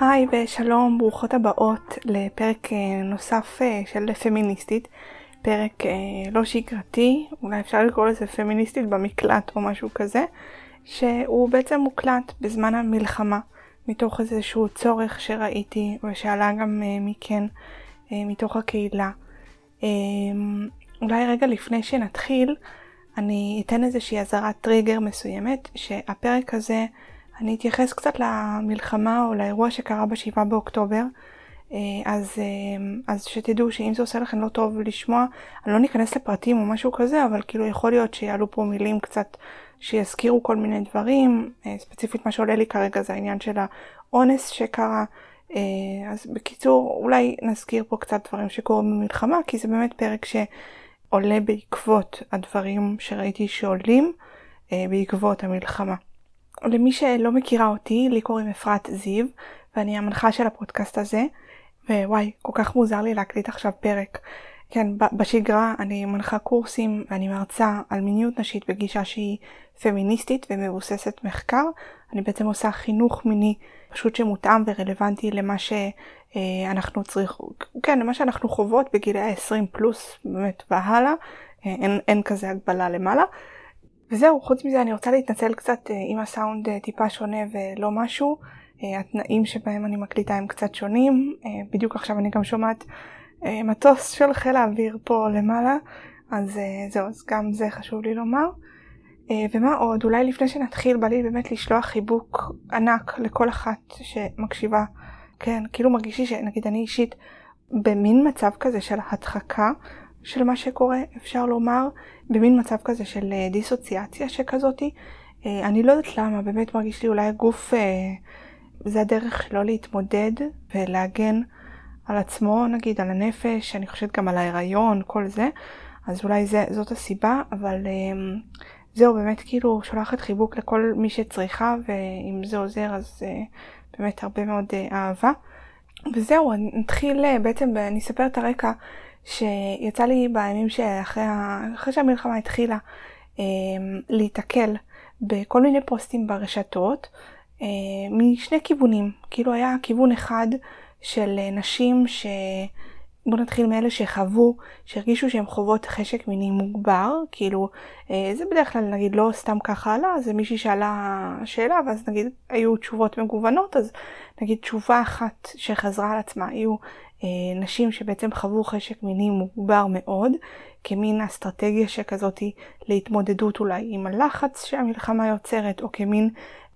היי ושלום, ברוכות הבאות לפרק אה, נוסף אה, של פמיניסטית. פרק אה, לא שגרתי, אולי אפשר לקרוא לזה פמיניסטית במקלט או משהו כזה, שהוא בעצם מוקלט בזמן המלחמה, מתוך איזשהו צורך שראיתי ושעלה גם מכן, מתוך הקהילה. אולי רגע לפני שנתחיל, אני אתן איזושהי אזהרת טריגר מסוימת, שהפרק הזה אני אתייחס קצת למלחמה או לאירוע שקרה ב-7 באוקטובר. אה, אז, אה, אז שתדעו שאם זה עושה לכם לא טוב לשמוע, אני לא ניכנס לפרטים או משהו כזה, אבל כאילו יכול להיות שיעלו פה מילים קצת שיזכירו כל מיני דברים. אה, ספציפית מה שעולה לי כרגע זה העניין של האונס שקרה. אז בקיצור, אולי נזכיר פה קצת דברים שקורים במלחמה, כי זה באמת פרק שעולה בעקבות הדברים שראיתי שעולים בעקבות המלחמה. למי שלא מכירה אותי, לי קוראים אפרת זיו, ואני המנחה של הפודקאסט הזה, ווואי, כל כך מוזר לי להקליט עכשיו פרק. כן, בשגרה אני מנחה קורסים ואני מרצה על מיניות נשית בגישה שהיא פמיניסטית ומבוססת מחקר. אני בעצם עושה חינוך מיני פשוט שמותאם ורלוונטי למה שאנחנו צריכים, כן, למה שאנחנו חוות בגילי ה-20 פלוס באמת והלאה. אין, אין כזה הגבלה למעלה. וזהו, חוץ מזה אני רוצה להתנצל קצת אה, אם הסאונד אה, טיפה שונה ולא משהו. אה, התנאים שבהם אני מקליטה הם קצת שונים. בדיוק עכשיו אני גם שומעת מטוס של חיל האוויר פה למעלה, אז זהו, אז גם זה חשוב לי לומר. ומה עוד? אולי לפני שנתחיל בא לי באמת לשלוח חיבוק ענק לכל אחת שמקשיבה. כן, כאילו מרגישי שנגיד אני אישית במין מצב כזה של הדחקה של מה שקורה, אפשר לומר, במין מצב כזה של אה, דיסוציאציה שכזאתי. אה, אני לא יודעת למה, באמת מרגיש לי אולי הגוף, אה, זה הדרך לא להתמודד ולהגן על עצמו, נגיד, על הנפש, אני חושבת גם על ההיריון, כל זה. אז אולי זה, זאת הסיבה, אבל זהו, באמת כאילו שולחת חיבוק לכל מי שצריכה, ואם זה עוזר אז באמת הרבה מאוד אהבה. וזהו, נתחיל בעצם, אני אספר את הרקע שיצא לי בימים שאחרי אחרי שהמלחמה התחילה אה, להיתקל בכל מיני פוסטים ברשתות אה, משני כיוונים. כאילו היה כיוון אחד של נשים ש... בוא נתחיל מאלה שחוו, שהרגישו שהם חוות חשק מיני מוגבר, כאילו אה, זה בדרך כלל נגיד לא סתם ככה עלה, זה מישהי שאלה שאלה ואז נגיד היו תשובות מגוונות, אז נגיד תשובה אחת שחזרה על עצמה היו אה, נשים שבעצם חוו חשק מיני מוגבר מאוד, כמין אסטרטגיה שכזאת להתמודדות אולי עם הלחץ שהמלחמה יוצרת, או כמין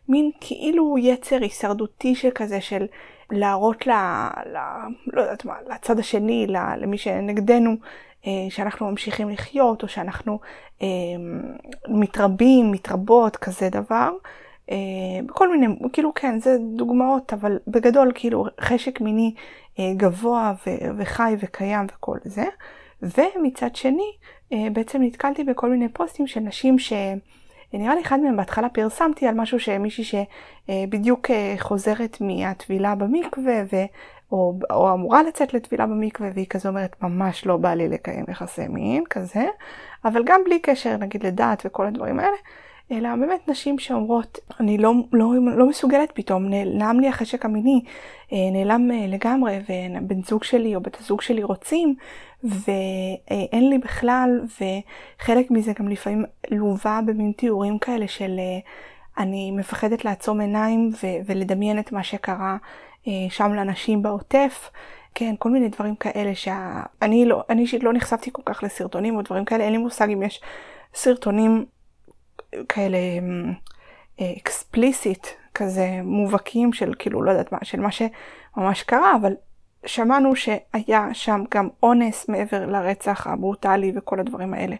מין כאילו יצר הישרדותי שכזה של להראות ל... ל לא יודעת מה, לצד השני, למי שנגדנו, אה, שאנחנו ממשיכים לחיות, או שאנחנו אה, מתרבים, מתרבות, כזה דבר. בכל מיני, כאילו כן, זה דוגמאות, אבל בגדול כאילו חשק מיני אה, גבוה וחי וקיים וכל זה. ומצד שני, אה, בעצם נתקלתי בכל מיני פוסטים של נשים ש... נראה לי אחד מהם בהתחלה פרסמתי על משהו שמישהי שבדיוק אה, חוזרת מהטבילה במקווה ו... או, או אמורה לצאת לטבילה במקווה והיא כזה אומרת ממש לא בא לי לקיים יחסי מין כזה אבל גם בלי קשר נגיד לדת וכל הדברים האלה אלא באמת נשים שאומרות, אני לא, לא, לא מסוגלת פתאום, נעלם לי החשק המיני, אה, נעלם אה, לגמרי, ובן זוג שלי או בת הזוג שלי רוצים, ואין לי בכלל, וחלק מזה גם לפעמים לווה במין תיאורים כאלה של אה, אני מפחדת לעצום עיניים ו- ולדמיין את מה שקרה שם לנשים בעוטף. כן, כל מיני דברים כאלה שאני לא, אני אישית לא נחשפתי כל כך לסרטונים או דברים כאלה, אין לי מושג אם יש סרטונים כאלה אקספליסיט כזה מובהקים של כאילו לא יודעת מה, של מה שממש קרה, אבל שמענו שהיה שם גם אונס מעבר לרצח הברוטלי וכל הדברים האלה.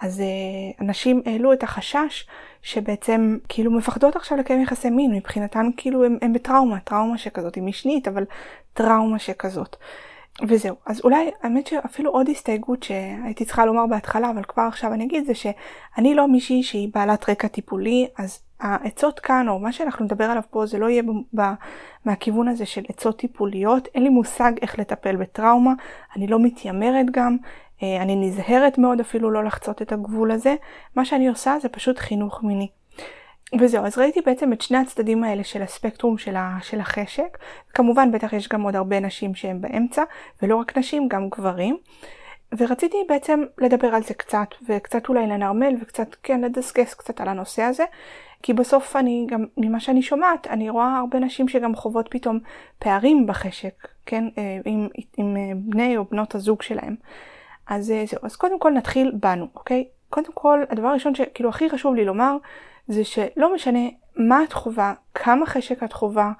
אז uh, אנשים העלו את החשש שבעצם כאילו מפחדות עכשיו לקיים יחסי מין, מבחינתן כאילו הם, הם בטראומה, טראומה שכזאת, היא משנית, אבל טראומה שכזאת. וזהו. אז אולי, האמת שאפילו עוד הסתייגות שהייתי צריכה לומר בהתחלה, אבל כבר עכשיו אני אגיד, זה שאני לא מישהי שהיא בעלת רקע טיפולי, אז העצות כאן, או מה שאנחנו נדבר עליו פה, זה לא יהיה ב- ב- מהכיוון הזה של עצות טיפוליות. אין לי מושג איך לטפל בטראומה, אני לא מתיימרת גם, אה, אני נזהרת מאוד אפילו לא לחצות את הגבול הזה. מה שאני עושה זה פשוט חינוך מיני. וזהו, אז ראיתי בעצם את שני הצדדים האלה של הספקטרום של, ה, של החשק. כמובן, בטח יש גם עוד הרבה נשים שהן באמצע, ולא רק נשים, גם גברים. ורציתי בעצם לדבר על זה קצת, וקצת אולי לנרמל, וקצת כן לדסקס קצת על הנושא הזה. כי בסוף אני גם, ממה שאני שומעת, אני רואה הרבה נשים שגם חוות פתאום פערים בחשק, כן, אה, עם, עם אה, בני או בנות הזוג שלהם. אז אה, זהו, אז קודם כל נתחיל בנו, אוקיי? קודם כל, הדבר הראשון שכאילו הכי חשוב לי לומר, זה שלא משנה מה את חווה, כמה חשק את חווה,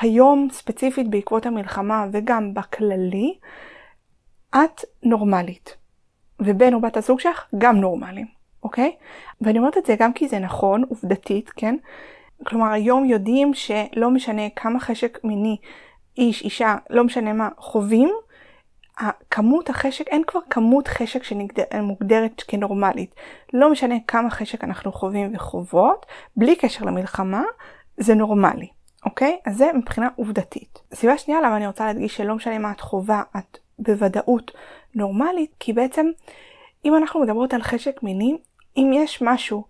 היום ספציפית בעקבות המלחמה וגם בכללי, את נורמלית. ובן או בת הזוג שלך גם נורמליים, אוקיי? ואני אומרת את זה גם כי זה נכון, עובדתית, כן? כלומר, היום יודעים שלא משנה כמה חשק מיני איש, אישה, לא משנה מה, חווים, כמות החשק, אין כבר כמות חשק שמוגדרת כנורמלית. לא משנה כמה חשק אנחנו חווים וחוות, בלי קשר למלחמה, זה נורמלי, אוקיי? אז זה מבחינה עובדתית. סיבה שנייה למה אני רוצה להדגיש שלא משנה מה את חווה, את בוודאות נורמלית, כי בעצם אם אנחנו מדברות על חשק מיני, אם יש משהו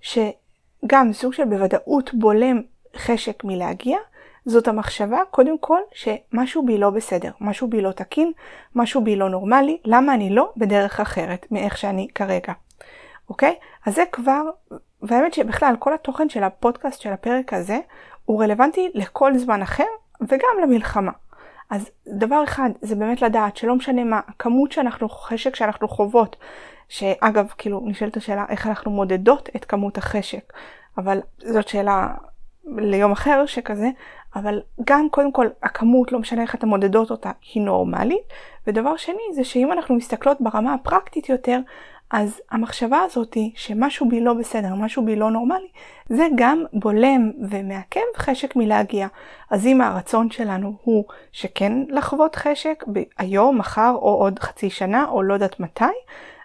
שגם סוג של בוודאות בולם חשק מלהגיע, זאת המחשבה קודם כל שמשהו בי לא בסדר, משהו בי לא תקין, משהו בי לא נורמלי, למה אני לא בדרך אחרת מאיך שאני כרגע. אוקיי? אז זה כבר, והאמת שבכלל כל התוכן של הפודקאסט של הפרק הזה הוא רלוונטי לכל זמן אחר וגם למלחמה. אז דבר אחד זה באמת לדעת שלא משנה מה, הכמות שאנחנו, חשק שאנחנו חוות, שאגב, כאילו נשאלת השאלה איך אנחנו מודדות את כמות החשק, אבל זאת שאלה ליום אחר שכזה, אבל גם קודם כל הכמות, לא משנה איך אתם מודדות אותה, היא נורמלית. ודבר שני זה שאם אנחנו מסתכלות ברמה הפרקטית יותר, אז המחשבה הזאת היא שמשהו בי לא בסדר, משהו בי לא נורמלי, זה גם בולם ומעכב חשק מלהגיע. אז אם הרצון שלנו הוא שכן לחוות חשק היום, מחר או עוד חצי שנה או לא יודעת מתי,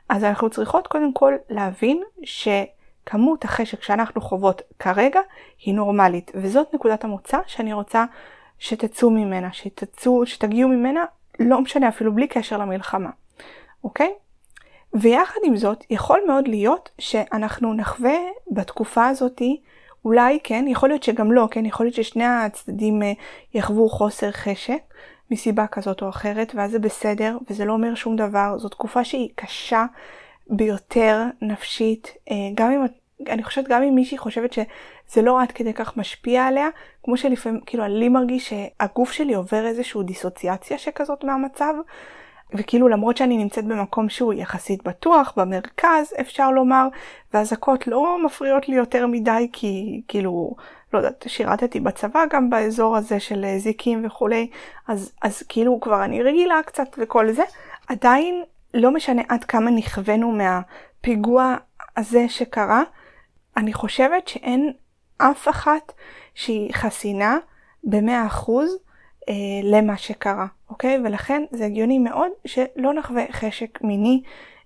אז אנחנו צריכות קודם כל להבין ש... כמות החשק שאנחנו חוות כרגע היא נורמלית, וזאת נקודת המוצא שאני רוצה שתצאו ממנה, שתצאו, שתגיעו ממנה, לא משנה, אפילו בלי קשר למלחמה, אוקיי? ויחד עם זאת, יכול מאוד להיות שאנחנו נחווה בתקופה הזאתי, אולי כן, יכול להיות שגם לא, כן, יכול להיות ששני הצדדים אה, יחוו חוסר חשק מסיבה כזאת או אחרת, ואז זה בסדר, וזה לא אומר שום דבר, זו תקופה שהיא קשה ביותר נפשית, אה, גם אם, אני חושבת גם אם מישהי חושבת שזה לא עד כדי כך משפיע עליה, כמו שלפעמים, כאילו, לי מרגיש שהגוף שלי עובר איזושהי דיסוציאציה שכזאת מהמצב, וכאילו למרות שאני נמצאת במקום שהוא יחסית בטוח, במרכז אפשר לומר, והאזעקות לא מפריעות לי יותר מדי כי כאילו, לא יודעת, שירתתי בצבא גם באזור הזה של זיקים וכולי, אז, אז כאילו כבר אני רגילה קצת וכל זה, עדיין לא משנה עד כמה נכוונו מהפיגוע הזה שקרה, אני חושבת שאין אף אחת שהיא חסינה במאה אחוז אה, למה שקרה, אוקיי? ולכן זה הגיוני מאוד שלא נחווה חשק מיני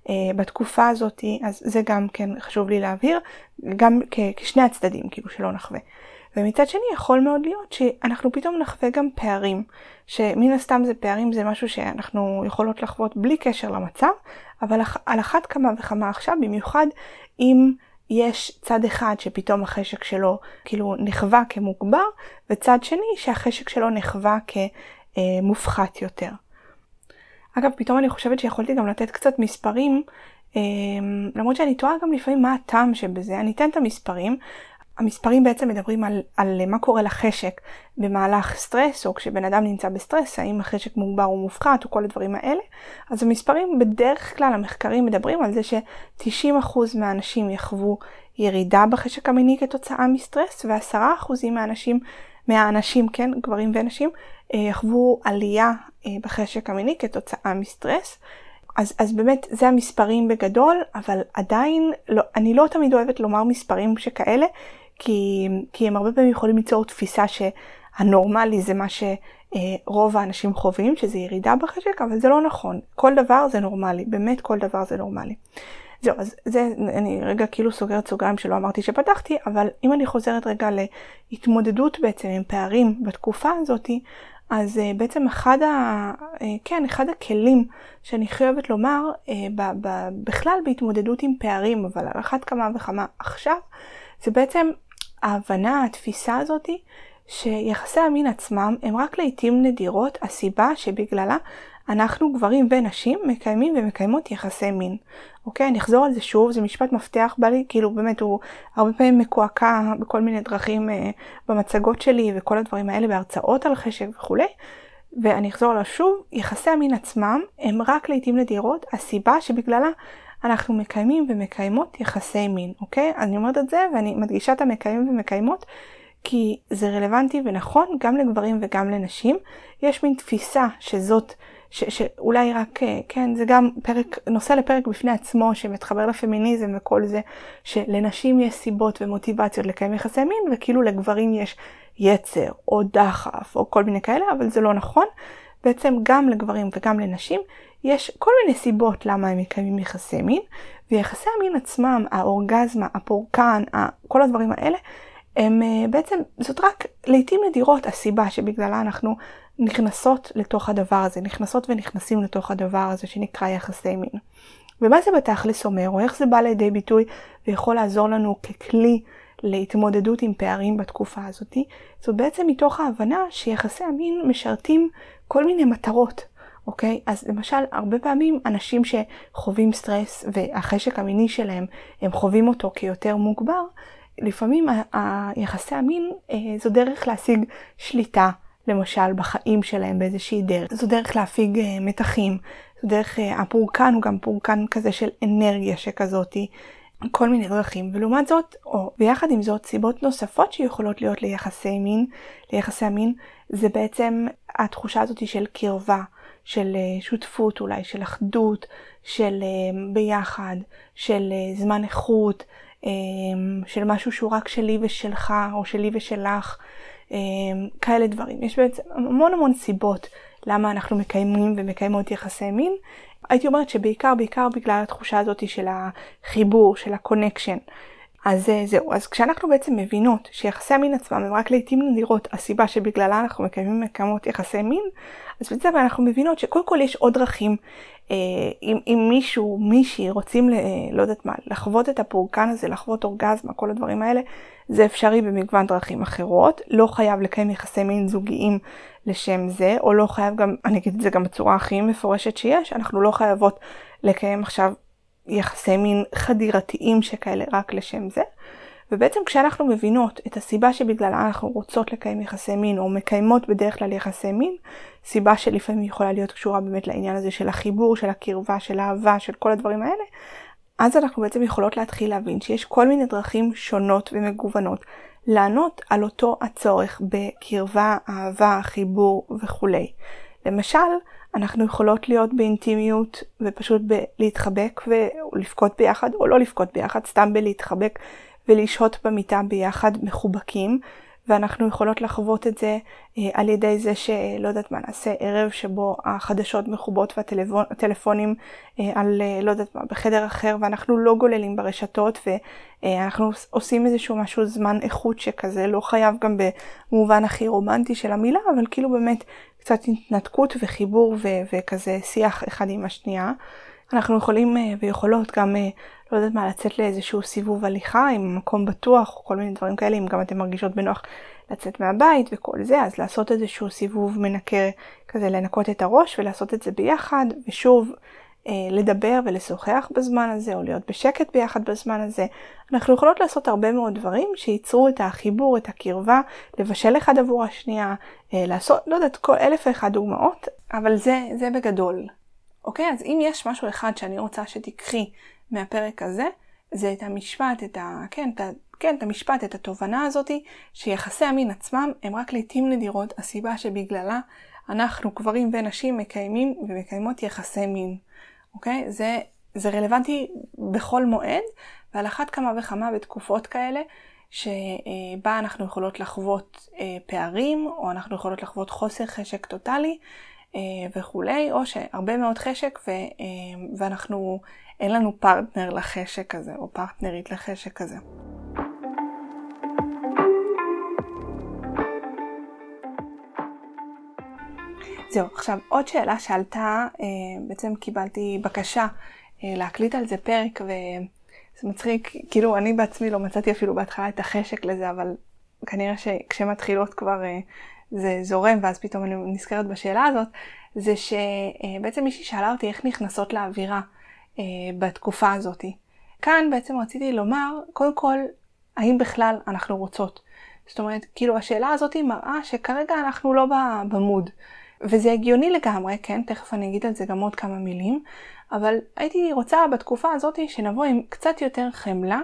אה, בתקופה הזאת, אז זה גם כן חשוב לי להבהיר, גם כשני הצדדים, כאילו שלא נחווה. ומצד שני יכול מאוד להיות שאנחנו פתאום נחווה גם פערים, שמן הסתם זה פערים זה משהו שאנחנו יכולות לחוות בלי קשר למצב, אבל על אחת כמה וכמה עכשיו, במיוחד אם יש צד אחד שפתאום החשק שלו כאילו נחווה כמוגבר, וצד שני שהחשק שלו נחווה כמופחת יותר. אגב, פתאום אני חושבת שיכולתי גם לתת קצת מספרים, אה, למרות שאני תוהה גם לפעמים מה הטעם שבזה. אני אתן את המספרים, המספרים בעצם מדברים על, על מה קורה לחשק במהלך סטרס, או כשבן אדם נמצא בסטרס, האם החשק מוגבר או מופחת, או כל הדברים האלה. אז המספרים בדרך כלל, המחקרים מדברים על זה ש-90% מהאנשים יחוו ירידה בחשק המיני כתוצאה מסטרס, ו-10% מהאנשים, מהאנשים, כן, גברים ונשים, אה, יחוו עלייה אה, בחשק המיני כתוצאה מסטרס. אז, אז באמת זה המספרים בגדול, אבל עדיין לא, אני לא תמיד אוהבת לומר מספרים שכאלה, כי, כי הם הרבה פעמים יכולים ליצור תפיסה שהנורמלי זה מה שרוב האנשים חווים, שזה ירידה בחשק, אבל זה לא נכון. כל דבר זה נורמלי, באמת כל דבר זה נורמלי. זהו, אז זה, אני רגע כאילו סוגרת סוגריים שלא אמרתי שפתחתי, אבל אם אני חוזרת רגע להתמודדות בעצם עם פערים בתקופה הזאתי, אז uh, בעצם אחד, ה, uh, כן, אחד הכלים שאני חייבת לומר, uh, ב, ב, בכלל בהתמודדות עם פערים, אבל על אחת כמה וכמה עכשיו, זה בעצם ההבנה, התפיסה הזאתי, שיחסי המין עצמם הם רק לעיתים נדירות הסיבה שבגללה אנחנו גברים ונשים מקיימים ומקיימות יחסי מין. אוקיי? אני אחזור על זה שוב, זה משפט מפתח, בא לי, כאילו באמת הוא הרבה פעמים מקועקע בכל מיני דרכים אה, במצגות שלי וכל הדברים האלה, בהרצאות על חשק וכולי. ואני אחזור עליו שוב, יחסי המין עצמם הם רק לעיתים נדירות הסיבה שבגללה אנחנו מקיימים ומקיימות יחסי מין, אוקיי? אני אומרת את זה ואני מדגישה את המקיימים ומקיימות כי זה רלוונטי ונכון גם לגברים וגם לנשים. יש מין תפיסה שזאת, ש, שאולי רק, אה, כן, זה גם פרק, נושא לפרק בפני עצמו שמתחבר לפמיניזם וכל זה, שלנשים יש סיבות ומוטיבציות לקיים יחסי מין וכאילו לגברים יש יצר או דחף או כל מיני כאלה, אבל זה לא נכון. בעצם גם לגברים וגם לנשים יש כל מיני סיבות למה הם מקיימים יחסי מין, ויחסי המין עצמם, האורגזמה, הפורקן, כל הדברים האלה, הם אה, בעצם, זאת רק לעיתים נדירות הסיבה שבגללה אנחנו נכנסות לתוך הדבר הזה, נכנסות ונכנסים לתוך הדבר הזה שנקרא יחסי מין. ומה זה בתכלס אומר, או איך זה בא לידי ביטוי ויכול לעזור לנו ככלי להתמודדות עם פערים בתקופה הזאת, זאת בעצם מתוך ההבנה שיחסי המין משרתים כל מיני מטרות. אוקיי? אז למשל, הרבה פעמים אנשים שחווים סטרס והחשק המיני שלהם, הם חווים אותו כיותר מוגבר, לפעמים היחסי המין אה, זו דרך להשיג שליטה, למשל, בחיים שלהם באיזושהי דרך. זו דרך להפיג אה, מתחים, זו דרך, אה, הפורקן הוא גם פורקן כזה של אנרגיה שכזאתי. כל מיני דרכים, ולעומת זאת, או ביחד עם זאת, סיבות נוספות שיכולות להיות ליחסי מין, ליחסי המין, זה בעצם התחושה הזאת של קרבה, של אה, שותפות אולי, של אחדות, של ביחד, של זמן איכות, של משהו שהוא רק שלי ושלך, או שלי ושלך, כאלה דברים. יש בעצם המון המון סיבות למה אנחנו מקיימים ומקיימות יחסי מין. הייתי אומרת שבעיקר, בעיקר בגלל התחושה הזאת של החיבור, של ה connection. אז זהו, אז כשאנחנו בעצם מבינות שיחסי המין עצמם הם רק לעיתים נדירות הסיבה שבגללה אנחנו מקיימים מקיימות יחסי מין, אז בעצם אנחנו מבינות שקודם כל יש עוד דרכים, אה, אם, אם מישהו, מישהי רוצים, ל, לא יודעת מה, לחוות את הפורקן הזה, לחוות אורגזמה, כל הדברים האלה, זה אפשרי במגוון דרכים אחרות. לא חייב לקיים יחסי מין זוגיים לשם זה, או לא חייב גם, אני אגיד את זה גם בצורה הכי מפורשת שיש, אנחנו לא חייבות לקיים עכשיו יחסי מין חדירתיים שכאלה רק לשם זה. ובעצם כשאנחנו מבינות את הסיבה שבגללה אנחנו רוצות לקיים יחסי מין, או מקיימות בדרך כלל יחסי מין, סיבה שלפעמים יכולה להיות קשורה באמת לעניין הזה של החיבור, של הקרבה, של האהבה, של כל הדברים האלה, אז אנחנו בעצם יכולות להתחיל להבין שיש כל מיני דרכים שונות ומגוונות לענות על אותו הצורך בקרבה, אהבה, חיבור וכולי. למשל, אנחנו יכולות להיות באינטימיות ופשוט להתחבק ולבכות ביחד, או לא לבכות ביחד, סתם בלהתחבק ולשהות במיטה ביחד מחובקים, ואנחנו יכולות לחוות את זה אה, על ידי זה שלא יודעת מה, נעשה ערב שבו החדשות מחובות והטלפונים אה, על אה, לא יודעת מה, בחדר אחר, ואנחנו לא גוללים ברשתות, ואנחנו עושים איזשהו משהו זמן איכות שכזה, לא חייב גם במובן הכי רומנטי של המילה, אבל כאילו באמת קצת התנתקות וחיבור ו- וכזה שיח אחד עם השנייה. אנחנו יכולים ויכולות גם לא יודעת מה, לצאת לאיזשהו סיבוב הליכה עם מקום בטוח, כל מיני דברים כאלה, אם גם אתן מרגישות בנוח לצאת מהבית וכל זה, אז לעשות איזשהו סיבוב מנקה, כזה לנקות את הראש ולעשות את זה ביחד, ושוב, לדבר ולשוחח בזמן הזה, או להיות בשקט ביחד בזמן הזה. אנחנו יכולות לעשות הרבה מאוד דברים שייצרו את החיבור, את הקרבה, לבשל אחד עבור השנייה, אה, לעשות, לא יודעת, כל אלף ואחד דוגמאות, אבל זה, זה בגדול. אוקיי? אז אם יש משהו אחד שאני רוצה שתיקחי מהפרק הזה, זה את המשפט, את ה... כן, את ה... כן, את המשפט, את התובנה הזאתי, שיחסי המין עצמם הם רק לעיתים נדירות הסיבה שבגללה אנחנו, גברים ונשים, מקיימים ומקיימות יחסי מין. אוקיי? זה, זה רלוונטי בכל מועד, ועל אחת כמה וכמה בתקופות כאלה, שבה אנחנו יכולות לחוות אה, פערים, או אנחנו יכולות לחוות חוסר חשק טוטאלי אה, וכולי, או שהרבה מאוד חשק ו, אה, ואנחנו אין לנו פרטנר לחשק הזה, או פרטנרית לחשק הזה. זהו, עכשיו עוד שאלה שעלתה, אה, בעצם קיבלתי בקשה אה, להקליט על זה פרק, ו... זה מצחיק, כאילו אני בעצמי לא מצאתי אפילו בהתחלה את החשק לזה, אבל כנראה שכשמתחילות כבר אה, זה זורם, ואז פתאום אני נזכרת בשאלה הזאת, זה שבעצם מישהי שאלה אותי איך נכנסות לאווירה בתקופה הזאת. כאן בעצם רציתי לומר, קודם כל, האם בכלל אנחנו רוצות? זאת אומרת, כאילו השאלה הזאת מראה שכרגע אנחנו לא במוד. וזה הגיוני לגמרי, כן, תכף אני אגיד על זה גם עוד כמה מילים, אבל הייתי רוצה בתקופה הזאת שנבוא עם קצת יותר חמלה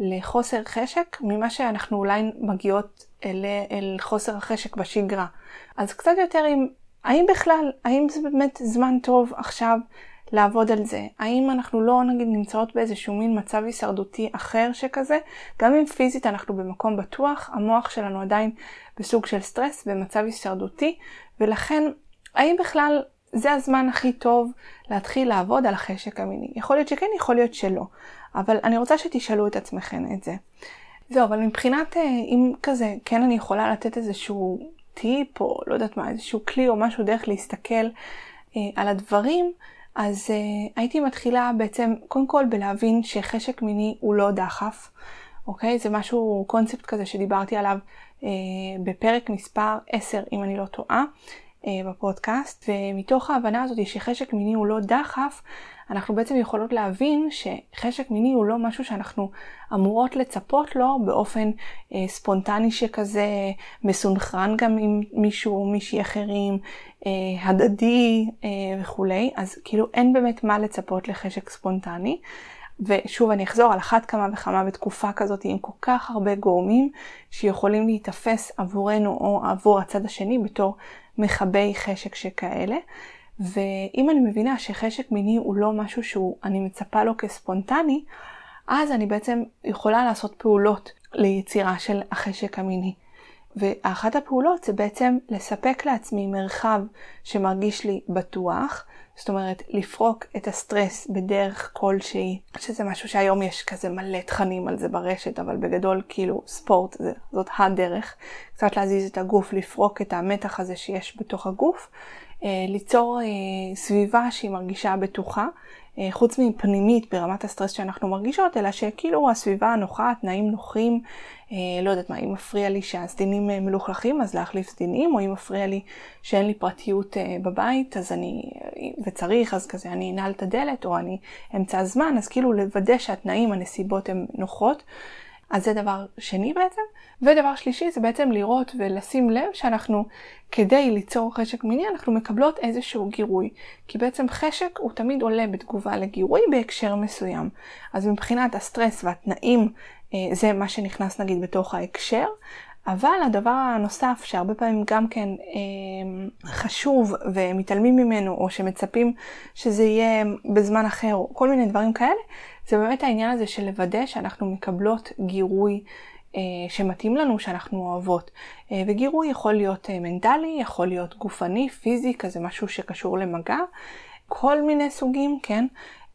לחוסר חשק ממה שאנחנו אולי מגיעות אל, אל חוסר החשק בשגרה. אז קצת יותר עם, האם בכלל, האם זה באמת זמן טוב עכשיו לעבוד על זה? האם אנחנו לא נגיד נמצאות באיזשהו מין מצב הישרדותי אחר שכזה? גם אם פיזית אנחנו במקום בטוח, המוח שלנו עדיין בסוג של סטרס, במצב הישרדותי, ולכן האם בכלל זה הזמן הכי טוב להתחיל לעבוד על החשק המיני? יכול להיות שכן, יכול להיות שלא. אבל אני רוצה שתשאלו את עצמכם את זה. זהו, אבל מבחינת, אה, אם כזה, כן אני יכולה לתת איזשהו טיפ, או לא יודעת מה, איזשהו כלי או משהו דרך להסתכל אה, על הדברים, אז אה, הייתי מתחילה בעצם, קודם כל בלהבין שחשק מיני הוא לא דחף, אוקיי? זה משהו, קונספט כזה שדיברתי עליו בפרק מספר 10, אם אני לא טועה. אה, בפודקאסט, ומתוך ההבנה הזאת שחשק מיני הוא לא דחף, אנחנו בעצם יכולות להבין שחשק מיני הוא לא משהו שאנחנו אמורות לצפות לו באופן אה, ספונטני שכזה, מסונכרן גם עם מישהו או מישהי אחרים, אה, הדדי אה, וכולי, אז כאילו אין באמת מה לצפות לחשק ספונטני. ושוב אני אחזור על אחת כמה וכמה בתקופה כזאת עם כל כך הרבה גורמים שיכולים להיתפס עבורנו או עבור הצד השני בתור מכבי חשק שכאלה. ואם אני מבינה שחשק מיני הוא לא משהו שהוא, אני מצפה לו כספונטני, אז אני בעצם יכולה לעשות פעולות ליצירה של החשק המיני. ואחת הפעולות זה בעצם לספק לעצמי מרחב שמרגיש לי בטוח, זאת אומרת לפרוק את הסטרס בדרך כלשהי, שזה משהו שהיום יש כזה מלא תכנים על זה ברשת, אבל בגדול כאילו ספורט זה, זאת הדרך, קצת להזיז את הגוף, לפרוק את המתח הזה שיש בתוך הגוף, אה, ליצור אה, סביבה שהיא מרגישה בטוחה, חוץ מפנימית ברמת הסטרס שאנחנו מרגישות, אלא שכאילו הסביבה הנוחה, תנאים נוחים, לא יודעת מה, אם מפריע לי שהסדינים מלוכלכים, אז להחליף סדינים, או אם מפריע לי שאין לי פרטיות בבית, אז אני, וצריך, אז כזה אני אנעל את הדלת, או אני אמצע הזמן, אז כאילו לוודא שהתנאים, הנסיבות הן נוחות. אז זה דבר שני בעצם. ודבר שלישי זה בעצם לראות ולשים לב שאנחנו, כדי ליצור חשק מיני, אנחנו מקבלות איזשהו גירוי. כי בעצם חשק הוא תמיד עולה בתגובה לגירוי בהקשר מסוים. אז מבחינת הסטרס והתנאים, אה, זה מה שנכנס נגיד בתוך ההקשר. אבל הדבר הנוסף שהרבה פעמים גם כן אה, חשוב ומתעלמים ממנו, או שמצפים שזה יהיה בזמן אחר, או כל מיני דברים כאלה, זה באמת העניין הזה של לוודא שאנחנו מקבלות גירוי אה, שמתאים לנו, שאנחנו אוהבות. אה, וגירוי יכול להיות אה, מנטלי, יכול להיות גופני, פיזי, כזה משהו שקשור למגע, כל מיני סוגים, כן?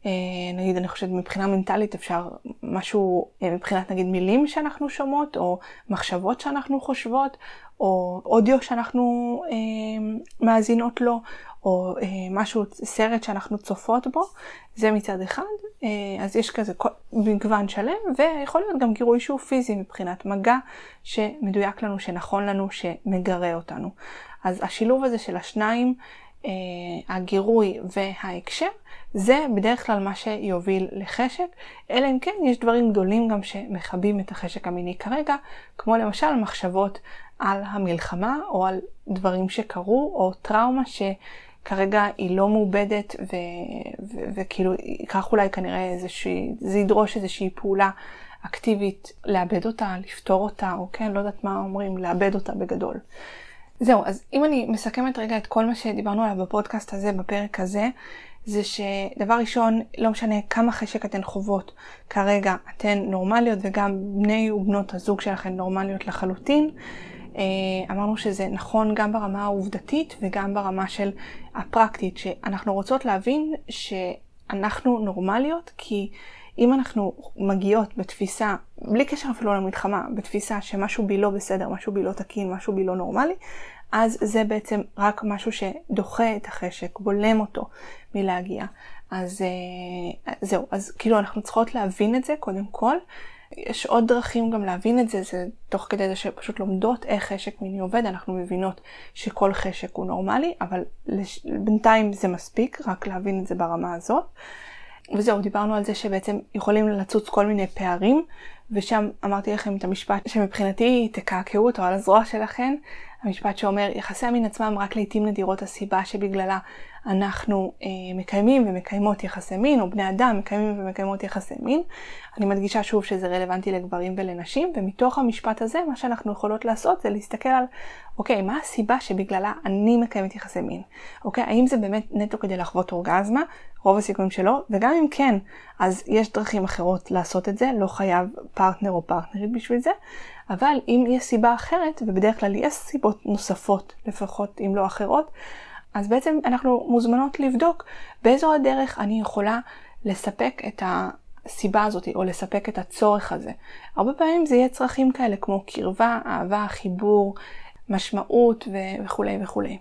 אה, נגיד, אני חושבת מבחינה מנטלית אפשר משהו, אה, מבחינת נגיד מילים שאנחנו שומעות, או מחשבות שאנחנו חושבות, או אודיו שאנחנו אה, מאזינות לו, או אה, משהו, סרט שאנחנו צופות בו, זה מצד אחד, אה, אז יש כזה מגוון שלם, ויכול להיות גם גירוי שהוא פיזי מבחינת מגע, שמדויק לנו, שנכון לנו, שמגרה אותנו. אז השילוב הזה של השניים, אה, הגירוי וההקשר, זה בדרך כלל מה שיוביל לחשק, אלא אם כן יש דברים גדולים גם שמכבים את החשק המיני כרגע, כמו למשל מחשבות על המלחמה או על דברים שקרו, או טראומה שכרגע היא לא מעובדת, וכאילו ייקח אולי כנראה איזושהי, זה ידרוש איזושהי פעולה אקטיבית לאבד אותה, לפתור אותה, או כן, לא יודעת מה אומרים, לאבד אותה בגדול. זהו, אז אם אני מסכמת רגע את כל מה שדיברנו עליו בפודקאסט הזה, בפרק הזה, זה שדבר ראשון, לא משנה כמה חשק אתן חוות כרגע, אתן נורמליות וגם בני ובנות הזוג שלכן נורמליות לחלוטין. אה, אמרנו שזה נכון גם ברמה העובדתית וגם ברמה של הפרקטית, שאנחנו רוצות להבין שאנחנו נורמליות, כי אם אנחנו מגיעות בתפיסה, בלי קשר אפילו למלחמה, בתפיסה שמשהו בי לא בסדר, משהו בי לא תקין, משהו בי לא נורמלי, אז זה בעצם רק משהו שדוחה את החשק, בולם אותו מלהגיע. אז אה, זהו, אז כאילו אנחנו צריכות להבין את זה קודם כל. יש עוד דרכים גם להבין את זה, זה תוך כדי זה שפשוט לומדות איך חשק מיני עובד, אנחנו מבינות שכל חשק הוא נורמלי, אבל לש... בינתיים זה מספיק, רק להבין את זה ברמה הזאת. וזהו, דיברנו על זה שבעצם יכולים לצוץ כל מיני פערים, ושם אמרתי לכם את המשפט שמבחינתי תקעקעו אותו על הזרוע שלכם, המשפט שאומר יחסי המין עצמם רק לעיתים נדירות הסיבה שבגללה אנחנו אה, מקיימים ומקיימות יחסי מין, או בני אדם מקיימים ומקיימות יחסי מין. אני מדגישה שוב שזה רלוונטי לגברים ולנשים, ומתוך המשפט הזה מה שאנחנו יכולות לעשות זה להסתכל על, אוקיי, מה הסיבה שבגללה אני מקיימת יחסי מין? אוקיי, האם זה באמת נטו כדי לחוות אורגזמה? רוב הסיכויים שלא, וגם אם כן, אז יש דרכים אחרות לעשות את זה, לא חייב פרטנר או פרטנרית בשביל זה, אבל אם יש סיבה אחרת, ובדרך כלל יש סיבות נוספות, לפחות אם לא אחרות, אז בעצם אנחנו מוזמנות לבדוק באיזו הדרך אני יכולה לספק את הסיבה הזאת, או לספק את הצורך הזה. הרבה פעמים זה יהיה צרכים כאלה כמו קרבה, אהבה, חיבור, משמעות וכולי וכולי.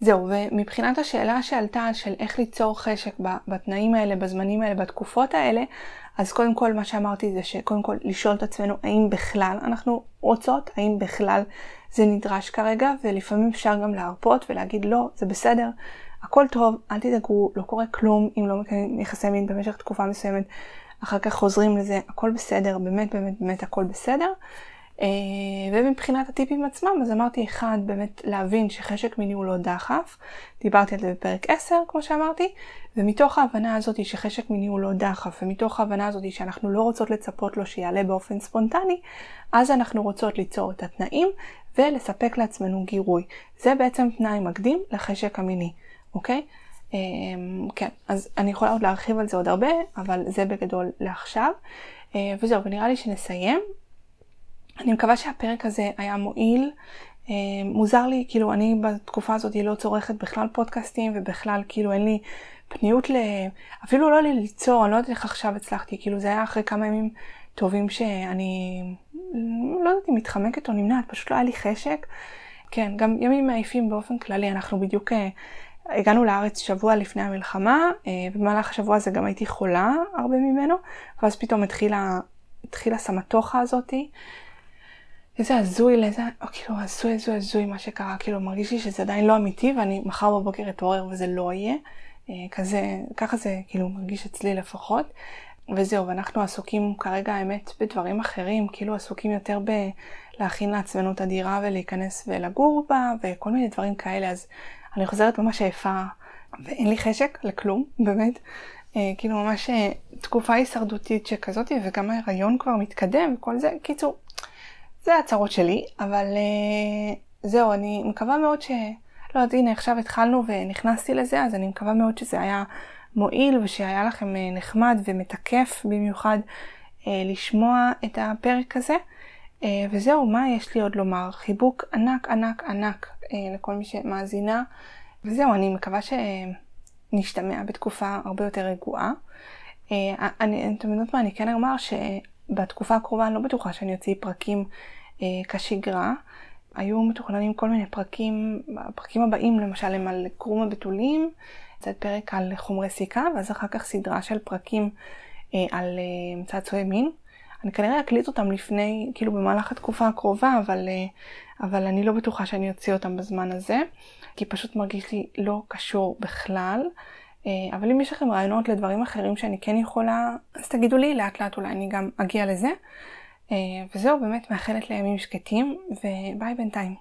זהו, ומבחינת השאלה שעלתה של איך ליצור חשק בתנאים האלה, בזמנים האלה, בתקופות האלה, אז קודם כל מה שאמרתי זה שקודם כל לשאול את עצמנו האם בכלל אנחנו רוצות, האם בכלל זה נדרש כרגע, ולפעמים אפשר גם להרפות ולהגיד לא, זה בסדר, הכל טוב, אל תדאגו, לא קורה כלום אם לא מקיימים יחסי מין במשך תקופה מסוימת, אחר כך חוזרים לזה, הכל בסדר, באמת באמת באמת הכל בסדר. אה, ומבחינת הטיפים עצמם, אז אמרתי אחד, באמת להבין שחשק מיני הוא לא דחף, דיברתי על זה בפרק 10, כמו שאמרתי, ומתוך ההבנה הזאת שחשק מיני הוא לא דחף, ומתוך ההבנה הזאת שאנחנו לא רוצות לצפות לו שיעלה באופן ספונטני, אז אנחנו רוצות ליצור את התנאים ולספק לעצמנו גירוי. זה בעצם תנאי מקדים לחשק המיני, אוקיי? אה, כן, אז אני יכולה עוד להרחיב על זה עוד הרבה, אבל זה בגדול לעכשיו. אה, וזהו, ונראה לי שנסיים. אני מקווה שהפרק הזה היה מועיל. אה, מוזר לי, כאילו אני בתקופה הזאת לא צורכת בכלל פודקאסטים ובכלל כאילו אין לי פניות ל... אפילו לא ליצור, אני לא יודעת איך עכשיו הצלחתי, כאילו זה היה אחרי כמה ימים טובים שאני לא יודעת אם מתחמקת או נמנעת, פשוט לא היה לי חשק. כן, גם ימים מעייפים באופן כללי, אנחנו בדיוק אה, הגענו לארץ שבוע לפני המלחמה, אה, במהלך השבוע הזה גם הייתי חולה הרבה ממנו, ואז פתאום התחילה, התחילה סמטוחה הזאתי. איזה הזוי, איזה, או כאילו הזוי, הזוי, הזוי מה שקרה, כאילו מרגיש לי שזה עדיין לא אמיתי ואני מחר בבוקר אתעורר וזה לא יהיה. אה, כזה, ככה זה כאילו מרגיש אצלי לפחות. וזהו, ואנחנו עסוקים כרגע האמת בדברים אחרים, כאילו עסוקים יותר בלהכין לעצמנו את הדירה ולהיכנס ולגור בה וכל מיני דברים כאלה, אז אני חוזרת ממש עייפה ואין לי חשק לכלום, באמת. אה, כאילו ממש אה, תקופה הישרדותית שכזאת, וגם ההיריון כבר מתקדם וכל זה, קיצור, זה הצהרות שלי, אבל אה, זהו, אני מקווה מאוד ש... לא יודעת, הנה עכשיו התחלנו ונכנסתי לזה, אז אני מקווה מאוד שזה היה מועיל ושהיה לכם אה, נחמד ומתקף במיוחד אה, לשמוע את הפרק הזה. אה, וזהו, מה יש לי עוד לומר? חיבוק ענק ענק ענק לכל מי שמאזינה. וזהו, אני מקווה שנשתמע בתקופה הרבה יותר רגועה. אני, אתם יודעות מה, אני כן אומר שבתקופה הקרובה אני לא בטוחה שאני אוציא פרקים כשגרה. היו מתוכננים כל מיני פרקים, הפרקים הבאים למשל הם על קרום הבתולים, קצת פרק על חומרי סיכה, ואז אחר כך סדרה של פרקים אה, על אה, צעצועי מין. אני כנראה אקליט אותם לפני, כאילו במהלך התקופה הקרובה, אבל, אה, אבל אני לא בטוחה שאני אוציא אותם בזמן הזה, כי פשוט מרגיש לי לא קשור בכלל. אה, אבל אם יש לכם רעיונות לדברים אחרים שאני כן יכולה, אז תגידו לי, לאט לאט אולי אני גם אגיע לזה. אה, וזהו, באמת מאחלת לימים שקטים, וביי בינתיים.